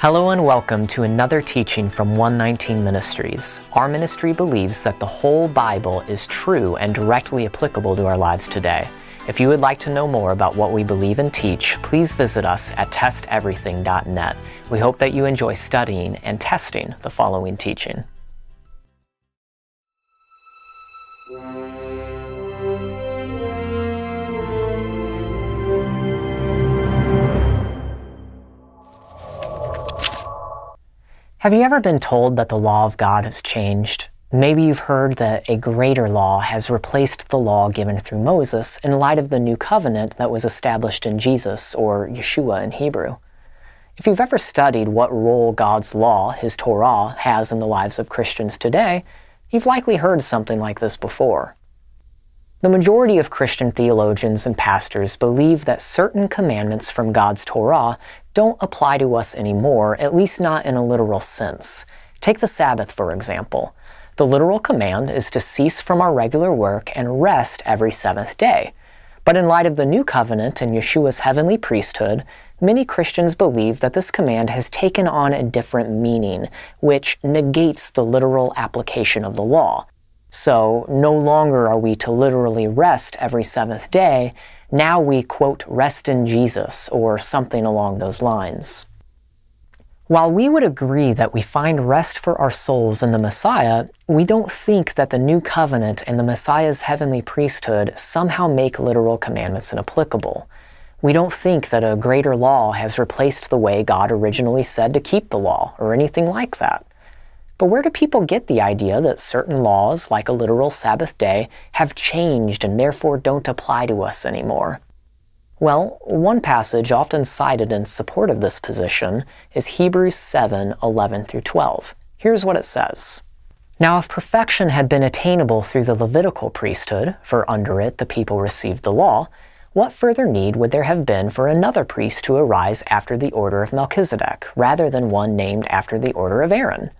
Hello and welcome to another teaching from 119 Ministries. Our ministry believes that the whole Bible is true and directly applicable to our lives today. If you would like to know more about what we believe and teach, please visit us at testeverything.net. We hope that you enjoy studying and testing the following teaching. Have you ever been told that the law of God has changed? Maybe you've heard that a greater law has replaced the law given through Moses in light of the new covenant that was established in Jesus, or Yeshua in Hebrew. If you've ever studied what role God's law, His Torah, has in the lives of Christians today, you've likely heard something like this before. The majority of Christian theologians and pastors believe that certain commandments from God's Torah don't apply to us anymore, at least not in a literal sense. Take the Sabbath, for example. The literal command is to cease from our regular work and rest every seventh day. But in light of the new covenant and Yeshua's heavenly priesthood, many Christians believe that this command has taken on a different meaning, which negates the literal application of the law. So no longer are we to literally rest every seventh day. Now we, quote, rest in Jesus or something along those lines. While we would agree that we find rest for our souls in the Messiah, we don't think that the new covenant and the Messiah's heavenly priesthood somehow make literal commandments inapplicable. We don't think that a greater law has replaced the way God originally said to keep the law or anything like that. But where do people get the idea that certain laws, like a literal Sabbath day, have changed and therefore don't apply to us anymore? Well, one passage often cited in support of this position is Hebrews 7 11 through 12. Here's what it says. Now, if perfection had been attainable through the Levitical priesthood, for under it the people received the law, what further need would there have been for another priest to arise after the order of Melchizedek, rather than one named after the order of Aaron?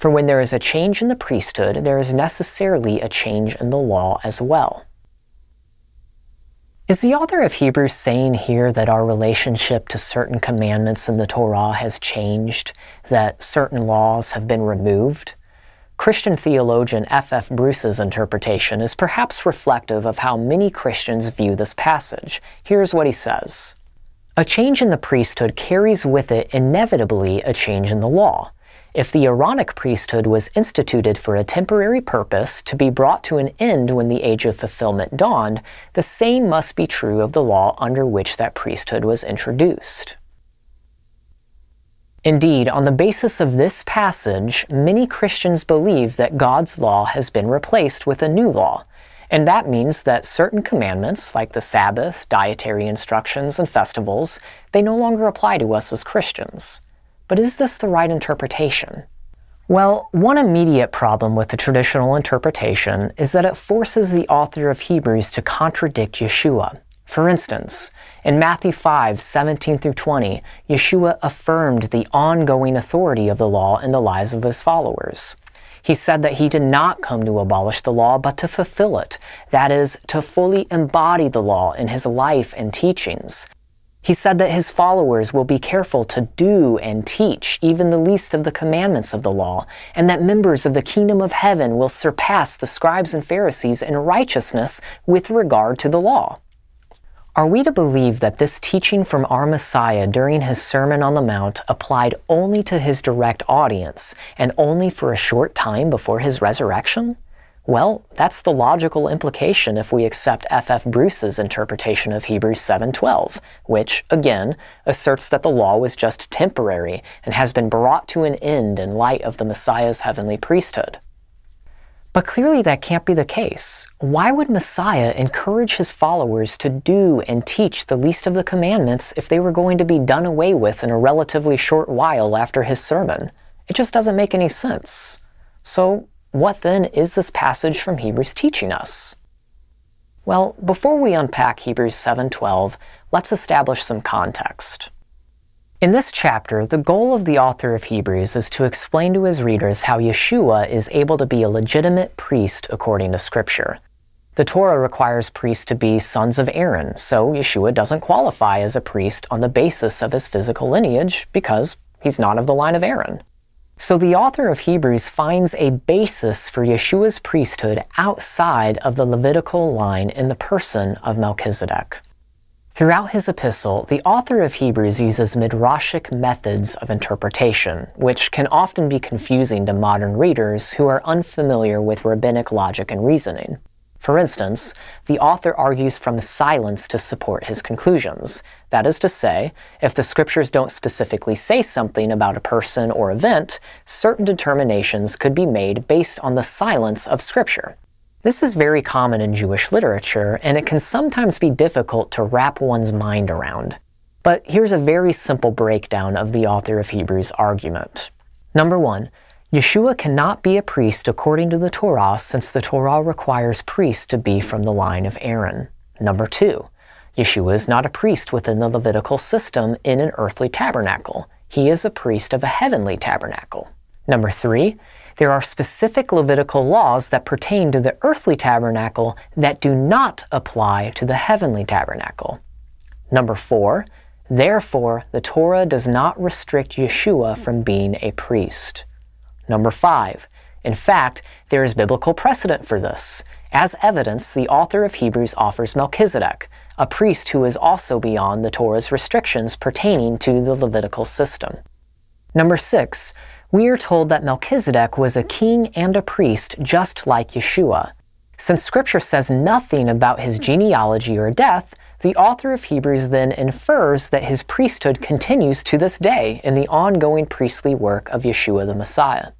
For when there is a change in the priesthood, there is necessarily a change in the law as well. Is the author of Hebrews saying here that our relationship to certain commandments in the Torah has changed, that certain laws have been removed? Christian theologian F. F. Bruce's interpretation is perhaps reflective of how many Christians view this passage. Here's what he says A change in the priesthood carries with it inevitably a change in the law. If the Aaronic priesthood was instituted for a temporary purpose to be brought to an end when the age of fulfillment dawned, the same must be true of the law under which that priesthood was introduced. Indeed, on the basis of this passage, many Christians believe that God's law has been replaced with a new law, and that means that certain commandments, like the Sabbath, dietary instructions, and festivals, they no longer apply to us as Christians. But is this the right interpretation? Well, one immediate problem with the traditional interpretation is that it forces the author of Hebrews to contradict Yeshua. For instance, in Matthew 5 17 through 20, Yeshua affirmed the ongoing authority of the law in the lives of his followers. He said that he did not come to abolish the law, but to fulfill it, that is, to fully embody the law in his life and teachings. He said that his followers will be careful to do and teach even the least of the commandments of the law, and that members of the kingdom of heaven will surpass the scribes and Pharisees in righteousness with regard to the law. Are we to believe that this teaching from our Messiah during his Sermon on the Mount applied only to his direct audience and only for a short time before his resurrection? Well, that's the logical implication if we accept F. F. Bruce's interpretation of Hebrews 7:12, which again asserts that the law was just temporary and has been brought to an end in light of the Messiah's heavenly priesthood. But clearly that can't be the case. Why would Messiah encourage his followers to do and teach the least of the commandments if they were going to be done away with in a relatively short while after his sermon? It just doesn't make any sense. So, what then is this passage from Hebrews teaching us? Well, before we unpack Hebrews 7:12, let's establish some context. In this chapter, the goal of the author of Hebrews is to explain to his readers how Yeshua is able to be a legitimate priest according to Scripture. The Torah requires priests to be sons of Aaron, so Yeshua doesn't qualify as a priest on the basis of his physical lineage because, He's not of the line of Aaron. So the author of Hebrews finds a basis for Yeshua's priesthood outside of the Levitical line in the person of Melchizedek. Throughout his epistle, the author of Hebrews uses midrashic methods of interpretation, which can often be confusing to modern readers who are unfamiliar with rabbinic logic and reasoning. For instance, the author argues from silence to support his conclusions. That is to say, if the scriptures don't specifically say something about a person or event, certain determinations could be made based on the silence of scripture. This is very common in Jewish literature, and it can sometimes be difficult to wrap one's mind around. But here's a very simple breakdown of the author of Hebrews' argument. Number one, Yeshua cannot be a priest according to the Torah since the Torah requires priests to be from the line of Aaron. Number two, Yeshua is not a priest within the Levitical system in an earthly tabernacle. He is a priest of a heavenly tabernacle. Number three, there are specific Levitical laws that pertain to the earthly tabernacle that do not apply to the heavenly tabernacle. Number four, therefore, the Torah does not restrict Yeshua from being a priest. Number five, in fact, there is biblical precedent for this. As evidence, the author of Hebrews offers Melchizedek, a priest who is also beyond the Torah's restrictions pertaining to the Levitical system. Number six, we are told that Melchizedek was a king and a priest just like Yeshua. Since Scripture says nothing about his genealogy or death, the author of Hebrews then infers that his priesthood continues to this day in the ongoing priestly work of Yeshua the Messiah.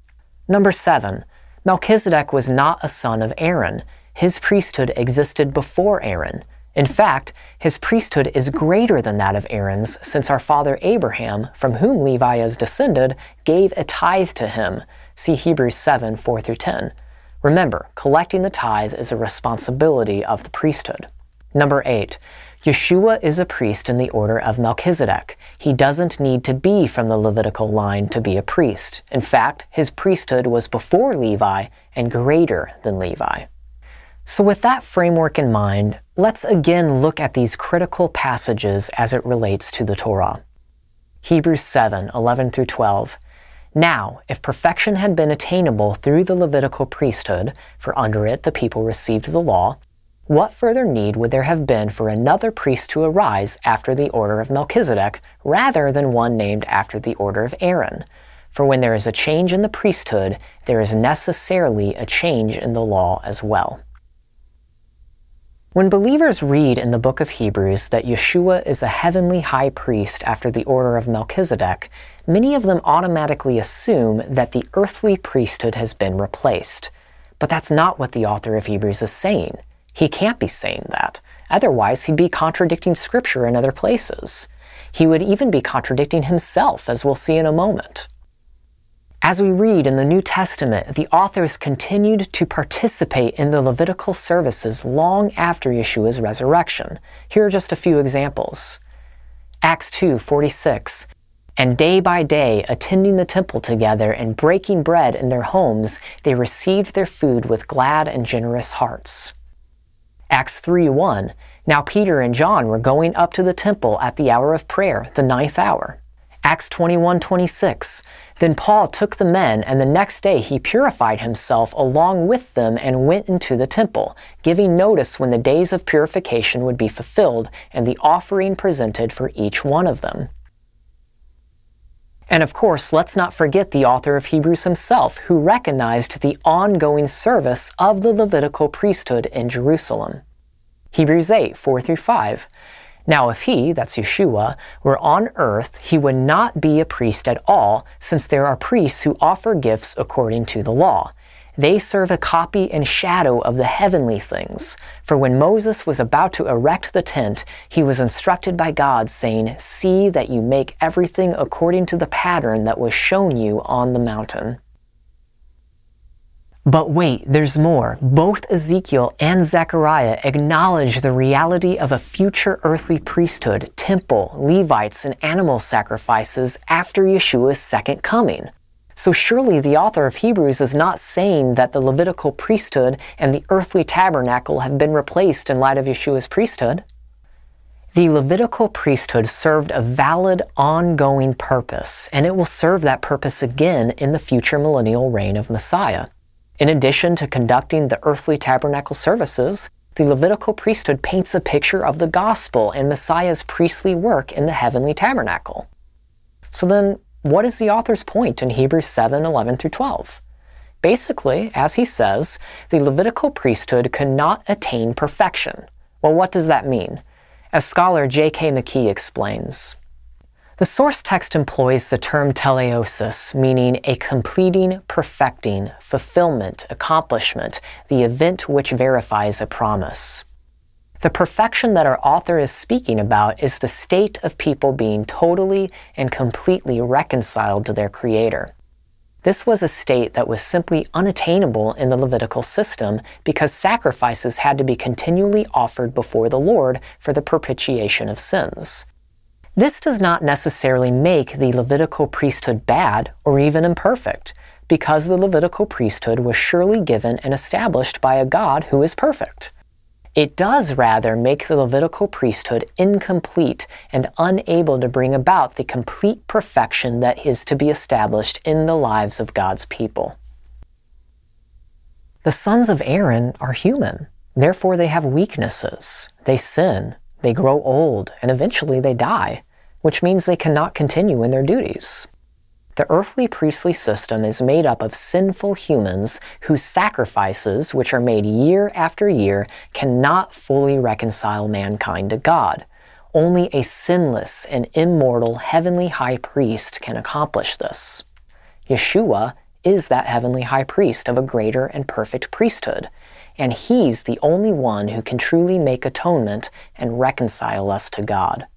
Number 7. Melchizedek was not a son of Aaron. His priesthood existed before Aaron. In fact, his priesthood is greater than that of Aaron's, since our father Abraham, from whom Levi is descended, gave a tithe to him. See Hebrews 7 4 through 10. Remember, collecting the tithe is a responsibility of the priesthood. Number 8. Yeshua is a priest in the order of Melchizedek. He doesn't need to be from the Levitical line to be a priest. In fact, his priesthood was before Levi and greater than Levi. So, with that framework in mind, let's again look at these critical passages as it relates to the Torah. Hebrews 7 11 through 12. Now, if perfection had been attainable through the Levitical priesthood, for under it the people received the law, what further need would there have been for another priest to arise after the order of Melchizedek, rather than one named after the order of Aaron? For when there is a change in the priesthood, there is necessarily a change in the law as well. When believers read in the book of Hebrews that Yeshua is a heavenly high priest after the order of Melchizedek, many of them automatically assume that the earthly priesthood has been replaced. But that's not what the author of Hebrews is saying. He can't be saying that. Otherwise, he'd be contradicting Scripture in other places. He would even be contradicting himself, as we'll see in a moment. As we read in the New Testament, the authors continued to participate in the Levitical services long after Yeshua's resurrection. Here are just a few examples. Acts 2:46 And day by day, attending the temple together and breaking bread in their homes, they received their food with glad and generous hearts. Acts 3:1 Now Peter and John were going up to the temple at the hour of prayer, the ninth hour. Acts 21:26 Then Paul took the men and the next day he purified himself along with them and went into the temple giving notice when the days of purification would be fulfilled and the offering presented for each one of them. And of course, let's not forget the author of Hebrews himself, who recognized the ongoing service of the Levitical priesthood in Jerusalem. Hebrews 8 4 through 5. Now, if he, that's Yeshua, were on earth, he would not be a priest at all, since there are priests who offer gifts according to the law. They serve a copy and shadow of the heavenly things. For when Moses was about to erect the tent, he was instructed by God, saying, See that you make everything according to the pattern that was shown you on the mountain. But wait, there's more. Both Ezekiel and Zechariah acknowledge the reality of a future earthly priesthood, temple, Levites, and animal sacrifices after Yeshua's second coming. So surely the author of Hebrews is not saying that the Levitical priesthood and the earthly tabernacle have been replaced in light of Yeshua's priesthood. The Levitical priesthood served a valid, ongoing purpose, and it will serve that purpose again in the future millennial reign of Messiah. In addition to conducting the earthly tabernacle services, the Levitical priesthood paints a picture of the gospel and Messiah's priestly work in the heavenly tabernacle. So then, what is the author's point in Hebrews 7 11 through 12? Basically, as he says, the Levitical priesthood could not attain perfection. Well, what does that mean? As scholar J.K. McKee explains, the source text employs the term teleiosis, meaning a completing, perfecting, fulfillment, accomplishment, the event which verifies a promise. The perfection that our author is speaking about is the state of people being totally and completely reconciled to their Creator. This was a state that was simply unattainable in the Levitical system because sacrifices had to be continually offered before the Lord for the propitiation of sins. This does not necessarily make the Levitical priesthood bad or even imperfect, because the Levitical priesthood was surely given and established by a God who is perfect. It does rather make the Levitical priesthood incomplete and unable to bring about the complete perfection that is to be established in the lives of God's people. The sons of Aaron are human, therefore, they have weaknesses. They sin, they grow old, and eventually they die, which means they cannot continue in their duties. The earthly priestly system is made up of sinful humans whose sacrifices, which are made year after year, cannot fully reconcile mankind to God. Only a sinless and immortal heavenly high priest can accomplish this. Yeshua is that heavenly high priest of a greater and perfect priesthood, and he's the only one who can truly make atonement and reconcile us to God.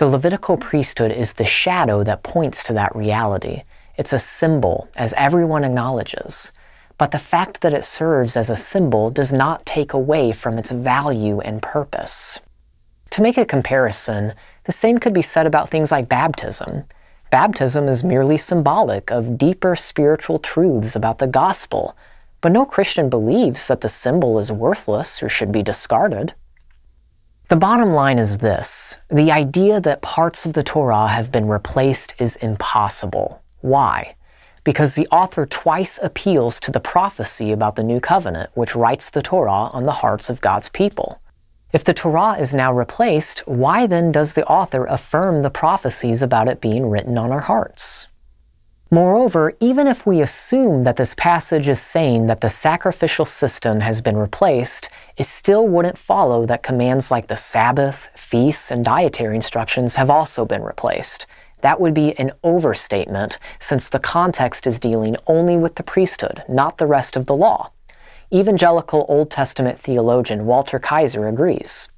The Levitical priesthood is the shadow that points to that reality. It's a symbol, as everyone acknowledges. But the fact that it serves as a symbol does not take away from its value and purpose. To make a comparison, the same could be said about things like baptism. Baptism is merely symbolic of deeper spiritual truths about the gospel, but no Christian believes that the symbol is worthless or should be discarded. The bottom line is this the idea that parts of the Torah have been replaced is impossible. Why? Because the author twice appeals to the prophecy about the new covenant, which writes the Torah on the hearts of God's people. If the Torah is now replaced, why then does the author affirm the prophecies about it being written on our hearts? Moreover, even if we assume that this passage is saying that the sacrificial system has been replaced, it still wouldn't follow that commands like the Sabbath, feasts, and dietary instructions have also been replaced. That would be an overstatement since the context is dealing only with the priesthood, not the rest of the law. Evangelical Old Testament theologian Walter Kaiser agrees.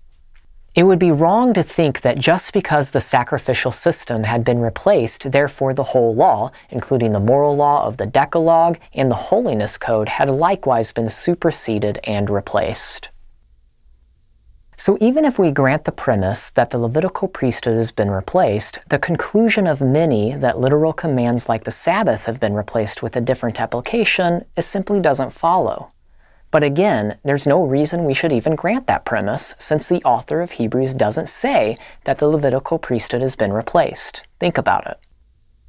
It would be wrong to think that just because the sacrificial system had been replaced, therefore the whole law, including the moral law of the Decalogue and the Holiness Code, had likewise been superseded and replaced. So, even if we grant the premise that the Levitical priesthood has been replaced, the conclusion of many that literal commands like the Sabbath have been replaced with a different application it simply doesn't follow. But again, there's no reason we should even grant that premise, since the author of Hebrews doesn't say that the Levitical priesthood has been replaced. Think about it.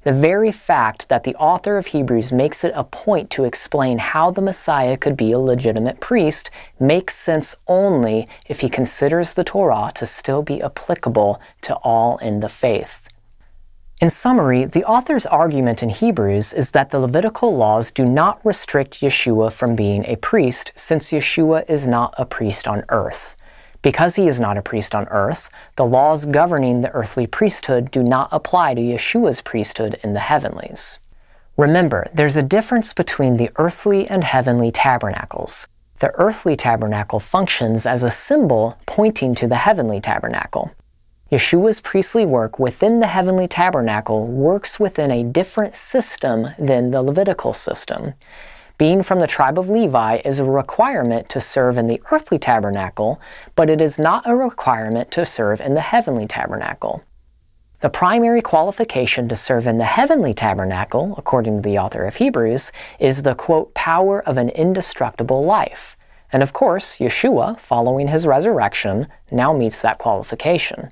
The very fact that the author of Hebrews makes it a point to explain how the Messiah could be a legitimate priest makes sense only if he considers the Torah to still be applicable to all in the faith. In summary, the author's argument in Hebrews is that the Levitical laws do not restrict Yeshua from being a priest, since Yeshua is not a priest on earth. Because he is not a priest on earth, the laws governing the earthly priesthood do not apply to Yeshua's priesthood in the heavenlies. Remember, there's a difference between the earthly and heavenly tabernacles. The earthly tabernacle functions as a symbol pointing to the heavenly tabernacle. Yeshua's priestly work within the heavenly tabernacle works within a different system than the Levitical system. Being from the tribe of Levi is a requirement to serve in the earthly tabernacle, but it is not a requirement to serve in the heavenly tabernacle. The primary qualification to serve in the heavenly tabernacle, according to the author of Hebrews, is the quote, power of an indestructible life. And of course, Yeshua, following his resurrection, now meets that qualification.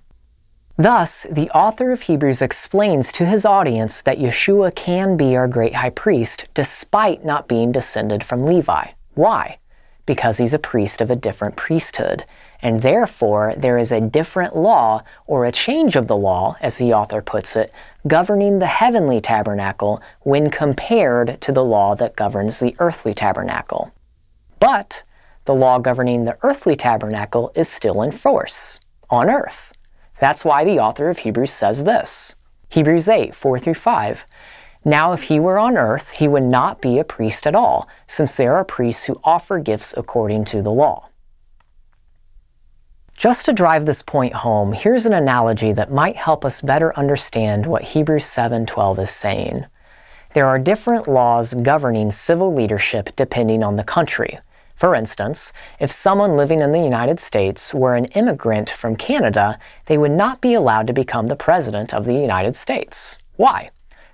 Thus, the author of Hebrews explains to his audience that Yeshua can be our great high priest despite not being descended from Levi. Why? Because he's a priest of a different priesthood, and therefore there is a different law, or a change of the law, as the author puts it, governing the heavenly tabernacle when compared to the law that governs the earthly tabernacle. But the law governing the earthly tabernacle is still in force on earth. That's why the author of Hebrews says this Hebrews 8 4 through 5. Now, if he were on earth, he would not be a priest at all, since there are priests who offer gifts according to the law. Just to drive this point home, here's an analogy that might help us better understand what Hebrews 7:12 is saying. There are different laws governing civil leadership depending on the country. For instance, if someone living in the United States were an immigrant from Canada, they would not be allowed to become the President of the United States. Why?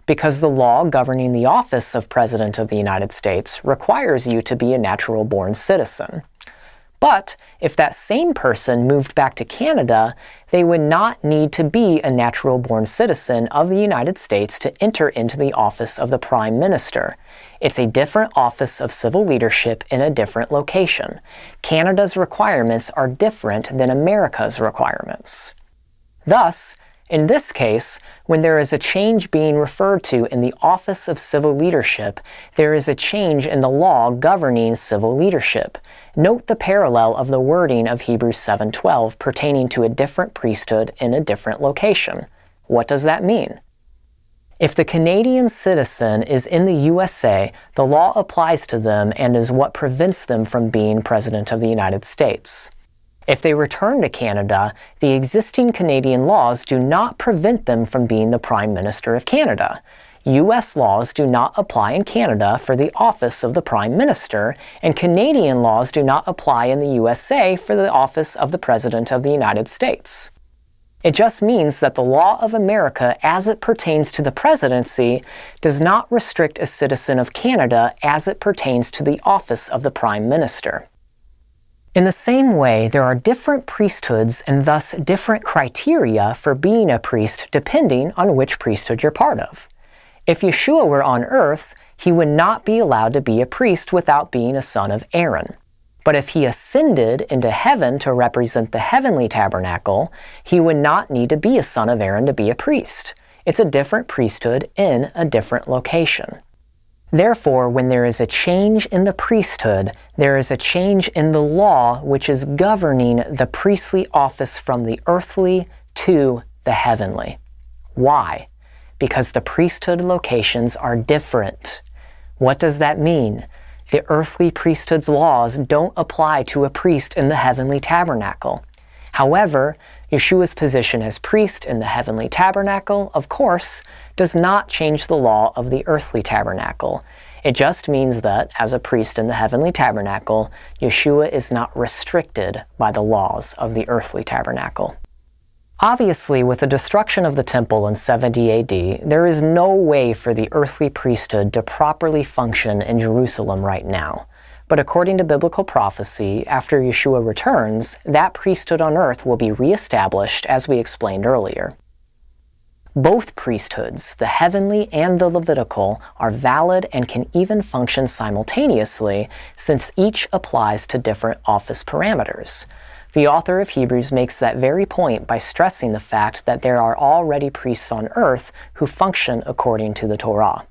Because the law governing the office of President of the United States requires you to be a natural born citizen. But if that same person moved back to Canada, they would not need to be a natural born citizen of the United States to enter into the office of the Prime Minister. It's a different office of civil leadership in a different location. Canada's requirements are different than America's requirements. Thus, in this case, when there is a change being referred to in the office of civil leadership, there is a change in the law governing civil leadership. Note the parallel of the wording of Hebrews 7:12 pertaining to a different priesthood in a different location. What does that mean? If the Canadian citizen is in the USA, the law applies to them and is what prevents them from being President of the United States. If they return to Canada, the existing Canadian laws do not prevent them from being the Prime Minister of Canada. U.S. laws do not apply in Canada for the office of the Prime Minister, and Canadian laws do not apply in the USA for the office of the President of the United States. It just means that the law of America, as it pertains to the presidency, does not restrict a citizen of Canada as it pertains to the office of the Prime Minister. In the same way, there are different priesthoods and thus different criteria for being a priest depending on which priesthood you're part of. If Yeshua were on earth, he would not be allowed to be a priest without being a son of Aaron. But if he ascended into heaven to represent the heavenly tabernacle, he would not need to be a son of Aaron to be a priest. It's a different priesthood in a different location. Therefore, when there is a change in the priesthood, there is a change in the law which is governing the priestly office from the earthly to the heavenly. Why? Because the priesthood locations are different. What does that mean? The earthly priesthood's laws don't apply to a priest in the heavenly tabernacle. However, Yeshua's position as priest in the heavenly tabernacle, of course, does not change the law of the earthly tabernacle. It just means that, as a priest in the heavenly tabernacle, Yeshua is not restricted by the laws of the earthly tabernacle. Obviously, with the destruction of the temple in 70 AD, there is no way for the earthly priesthood to properly function in Jerusalem right now. But according to biblical prophecy, after Yeshua returns, that priesthood on earth will be reestablished as we explained earlier. Both priesthoods, the heavenly and the Levitical, are valid and can even function simultaneously since each applies to different office parameters. The author of Hebrews makes that very point by stressing the fact that there are already priests on earth who function according to the Torah.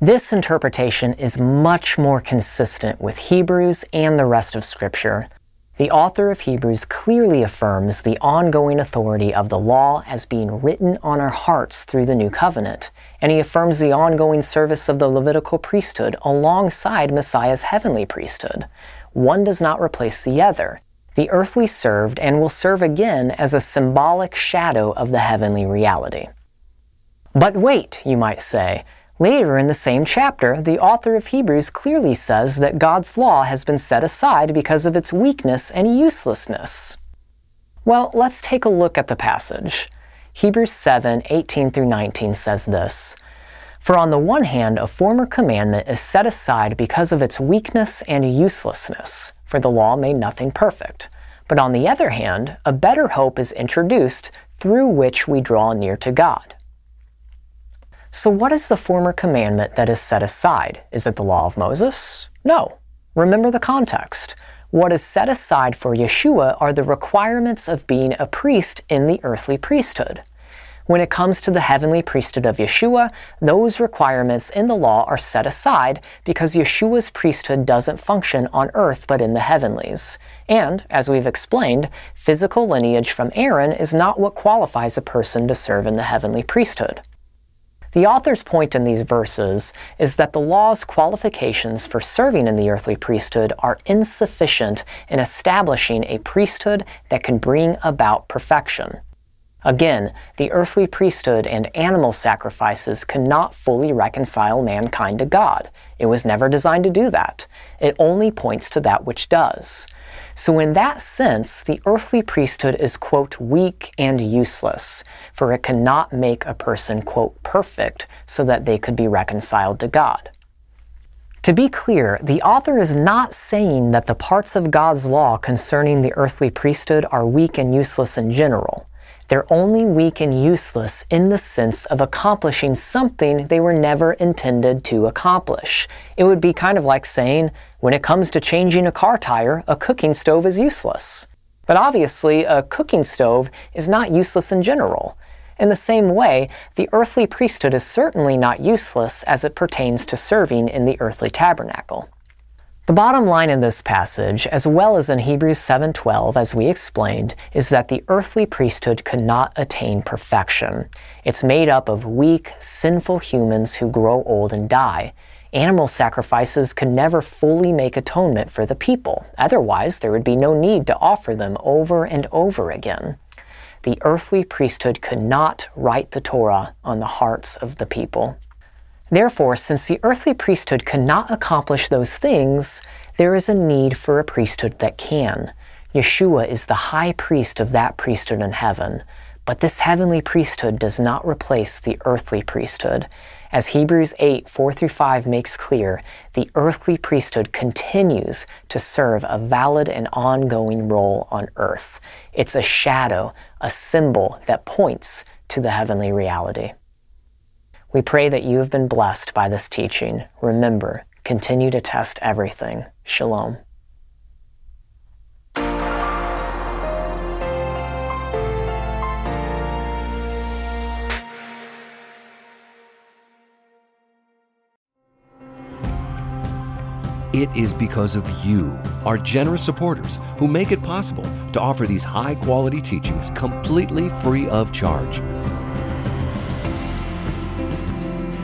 This interpretation is much more consistent with Hebrews and the rest of Scripture. The author of Hebrews clearly affirms the ongoing authority of the law as being written on our hearts through the new covenant, and he affirms the ongoing service of the Levitical priesthood alongside Messiah's heavenly priesthood. One does not replace the other. The earthly served and will serve again as a symbolic shadow of the heavenly reality. But wait, you might say, Later in the same chapter, the author of Hebrews clearly says that God's law has been set aside because of its weakness and uselessness. Well, let's take a look at the passage. Hebrews 7 18 through 19 says this For on the one hand, a former commandment is set aside because of its weakness and uselessness, for the law made nothing perfect. But on the other hand, a better hope is introduced through which we draw near to God. So, what is the former commandment that is set aside? Is it the law of Moses? No. Remember the context. What is set aside for Yeshua are the requirements of being a priest in the earthly priesthood. When it comes to the heavenly priesthood of Yeshua, those requirements in the law are set aside because Yeshua's priesthood doesn't function on earth but in the heavenlies. And, as we've explained, physical lineage from Aaron is not what qualifies a person to serve in the heavenly priesthood. The author's point in these verses is that the law's qualifications for serving in the earthly priesthood are insufficient in establishing a priesthood that can bring about perfection. Again, the earthly priesthood and animal sacrifices cannot fully reconcile mankind to God. It was never designed to do that. It only points to that which does. So, in that sense, the earthly priesthood is, quote, weak and useless, for it cannot make a person, quote, perfect so that they could be reconciled to God. To be clear, the author is not saying that the parts of God's law concerning the earthly priesthood are weak and useless in general. They're only weak and useless in the sense of accomplishing something they were never intended to accomplish. It would be kind of like saying, when it comes to changing a car tire, a cooking stove is useless. But obviously, a cooking stove is not useless in general. In the same way, the earthly priesthood is certainly not useless as it pertains to serving in the earthly tabernacle. The bottom line in this passage, as well as in Hebrews 7:12 as we explained, is that the earthly priesthood could not attain perfection. It's made up of weak, sinful humans who grow old and die. Animal sacrifices could never fully make atonement for the people. Otherwise, there would be no need to offer them over and over again. The earthly priesthood could not write the Torah on the hearts of the people. Therefore, since the earthly priesthood cannot accomplish those things, there is a need for a priesthood that can. Yeshua is the high priest of that priesthood in heaven. But this heavenly priesthood does not replace the earthly priesthood. As Hebrews 8 4 through 5 makes clear, the earthly priesthood continues to serve a valid and ongoing role on earth. It's a shadow, a symbol that points to the heavenly reality. We pray that you have been blessed by this teaching. Remember, continue to test everything. Shalom. It is because of you, our generous supporters, who make it possible to offer these high quality teachings completely free of charge.